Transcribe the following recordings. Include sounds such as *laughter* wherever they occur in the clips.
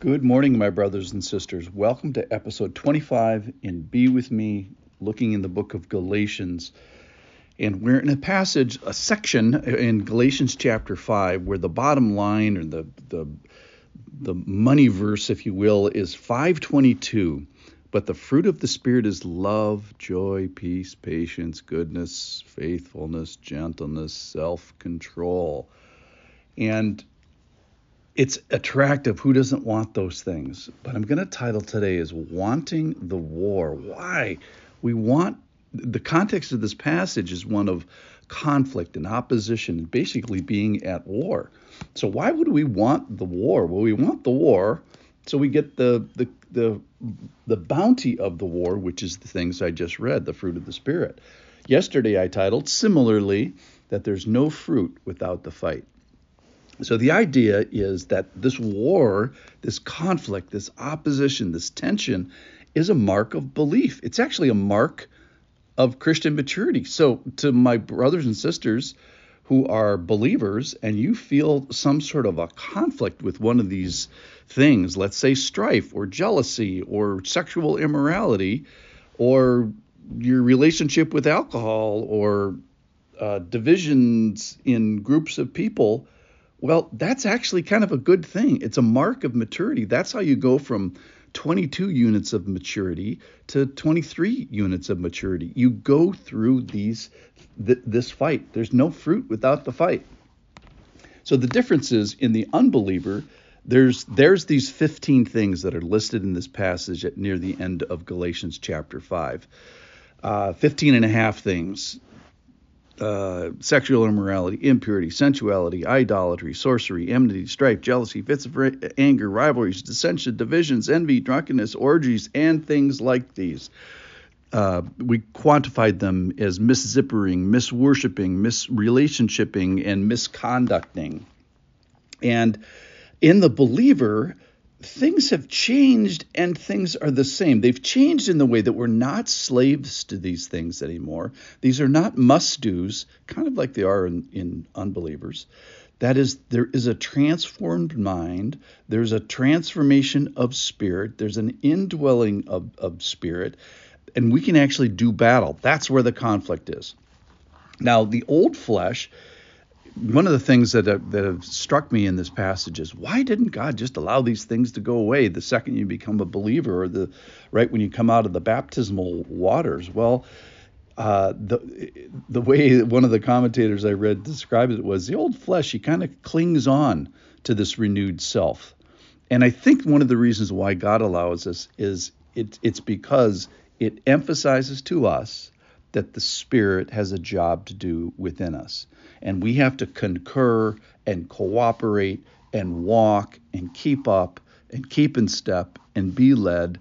Good morning, my brothers and sisters. Welcome to episode 25 in Be With Me, looking in the book of Galatians. And we're in a passage, a section in Galatians chapter 5, where the bottom line or the, the, the money verse, if you will, is 522. But the fruit of the Spirit is love, joy, peace, patience, goodness, faithfulness, gentleness, self control. And it's attractive. Who doesn't want those things? But I'm going to title today is Wanting the War. Why? We want the context of this passage is one of conflict and opposition, basically being at war. So why would we want the war? Well, we want the war so we get the the the the bounty of the war, which is the things I just read, the fruit of the spirit. Yesterday I titled similarly that there's no fruit without the fight. So the idea is that this war, this conflict, this opposition, this tension is a mark of belief. It's actually a mark of Christian maturity. So to my brothers and sisters who are believers and you feel some sort of a conflict with one of these things, let's say strife or jealousy or sexual immorality or your relationship with alcohol or uh, divisions in groups of people, well, that's actually kind of a good thing. It's a mark of maturity. That's how you go from 22 units of maturity to 23 units of maturity. You go through these th- this fight. There's no fruit without the fight. So the difference is in the unbeliever, there's there's these 15 things that are listed in this passage at near the end of Galatians chapter 5. Uh, 15 and a half things uh, sexual immorality, impurity, sensuality, idolatry, sorcery, enmity, strife, jealousy, fits of anger, rivalries, dissension, divisions, envy, drunkenness, orgies, and things like these. Uh, we quantified them as miszippering, misworshipping, misrelationshiping, and misconducting. And in the believer, things have changed and things are the same. They've changed in the way that we're not slaves to these things anymore. These are not must do's, kind of like they are in, in unbelievers. That is, there is a transformed mind, there's a transformation of spirit, there's an indwelling of, of spirit, and we can actually do battle. That's where the conflict is. Now, the old flesh one of the things that have, that have struck me in this passage is why didn't God just allow these things to go away the second you become a believer or the right when you come out of the baptismal waters? Well, uh, the the way one of the commentators I read described it was the old flesh. He kind of clings on to this renewed self, and I think one of the reasons why God allows us is it, it's because it emphasizes to us that the Spirit has a job to do within us. And we have to concur and cooperate and walk and keep up and keep in step and be led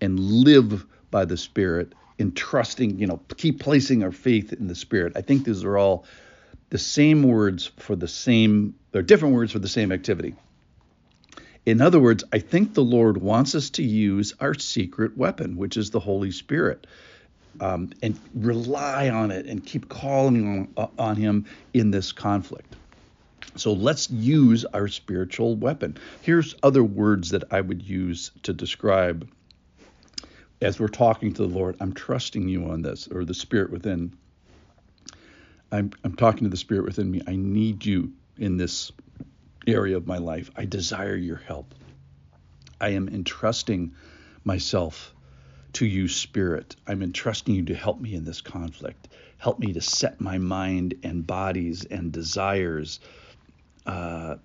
and live by the Spirit in trusting, you know, keep placing our faith in the Spirit. I think these are all the same words for the same, they're different words for the same activity. In other words, I think the Lord wants us to use our secret weapon, which is the Holy Spirit um, and rely on it and keep calling on, on Him in this conflict. So let's use our spiritual weapon. Here's other words that I would use to describe as we're talking to the Lord. I'm trusting you on this, or the Spirit within. I'm, I'm talking to the Spirit within me. I need you in this area of my life. I desire your help. I am entrusting myself to you, Spirit. I'm entrusting you to help me in this conflict. Help me to set my mind and bodies and desires uh,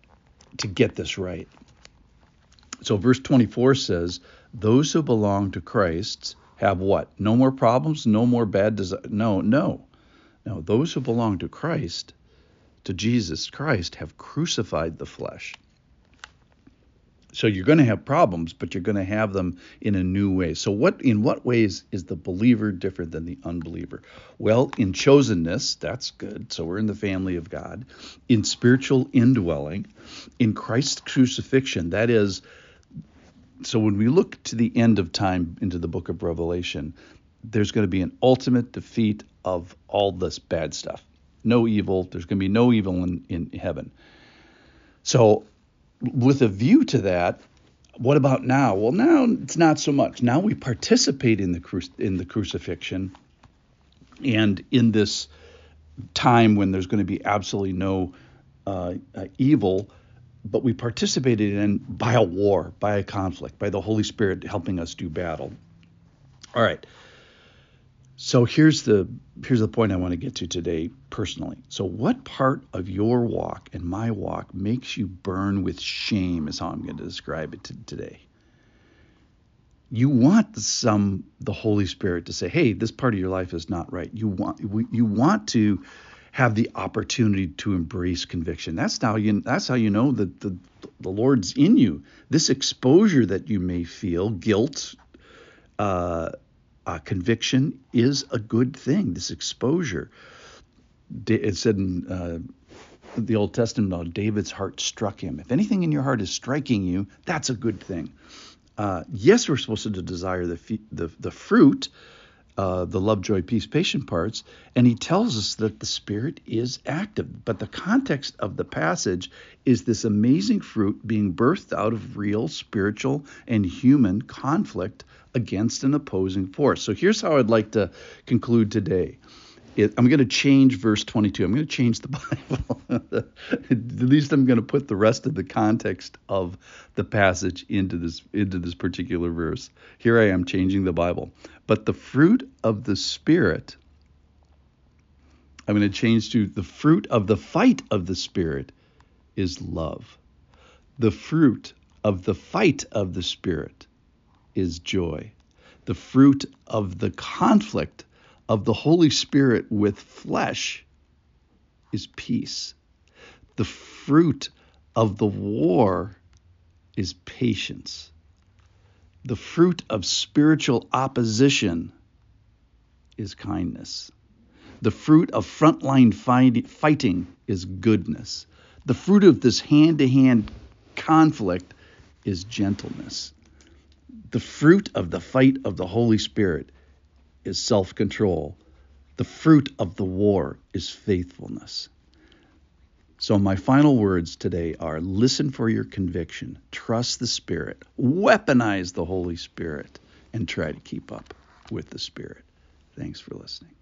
to get this right. So, verse 24 says, Those who belong to Christ have what? No more problems? No more bad desires? No, no. No, those who belong to Christ, to Jesus Christ, have crucified the flesh. So you're going to have problems, but you're going to have them in a new way. So what in what ways is the believer different than the unbeliever? Well, in chosenness, that's good. So we're in the family of God. In spiritual indwelling, in Christ's crucifixion, that is so when we look to the end of time into the book of Revelation, there's going to be an ultimate defeat of all this bad stuff. No evil. There's going to be no evil in, in heaven. So with a view to that, what about now? Well, now it's not so much. Now we participate in the cru- in the crucifixion, and in this time when there's going to be absolutely no uh, uh, evil, but we participated in by a war, by a conflict, by the Holy Spirit helping us do battle. All right. So here's the here's the point I want to get to today personally. So what part of your walk and my walk makes you burn with shame is how I'm going to describe it today. You want some the Holy Spirit to say, "Hey, this part of your life is not right." You want you want to have the opportunity to embrace conviction. That's how you that's how you know that the the Lord's in you. This exposure that you may feel, guilt, uh, uh, conviction is a good thing. This exposure. It said in uh, the Old Testament, David's heart struck him. If anything in your heart is striking you, that's a good thing. Uh, yes, we're supposed to desire the the, the fruit, uh, the love, joy, peace, patient parts, and he tells us that the Spirit is active. But the context of the passage is this amazing fruit being birthed out of real spiritual and human conflict against an opposing force. So here's how I'd like to conclude today. It, I'm going to change verse 22. I'm going to change the *laughs* Bible. At least I'm going to put the rest of the context of the passage into this into this particular verse. Here I am changing the Bible. But the fruit of the Spirit, I'm going to change to the fruit of the fight of the Spirit is love. The fruit of the fight of the Spirit is joy. The fruit of the conflict of the Holy Spirit with flesh is peace. The fruit of the war is patience. The fruit of spiritual opposition is kindness. The fruit of frontline fighting is goodness. The fruit of this hand to hand conflict is gentleness. The fruit of the fight of the Holy Spirit is self control. The fruit of the war is faithfulness. So, my final words today are listen for your conviction, trust the Spirit, weaponize the Holy Spirit, and try to keep up with the Spirit. Thanks for listening.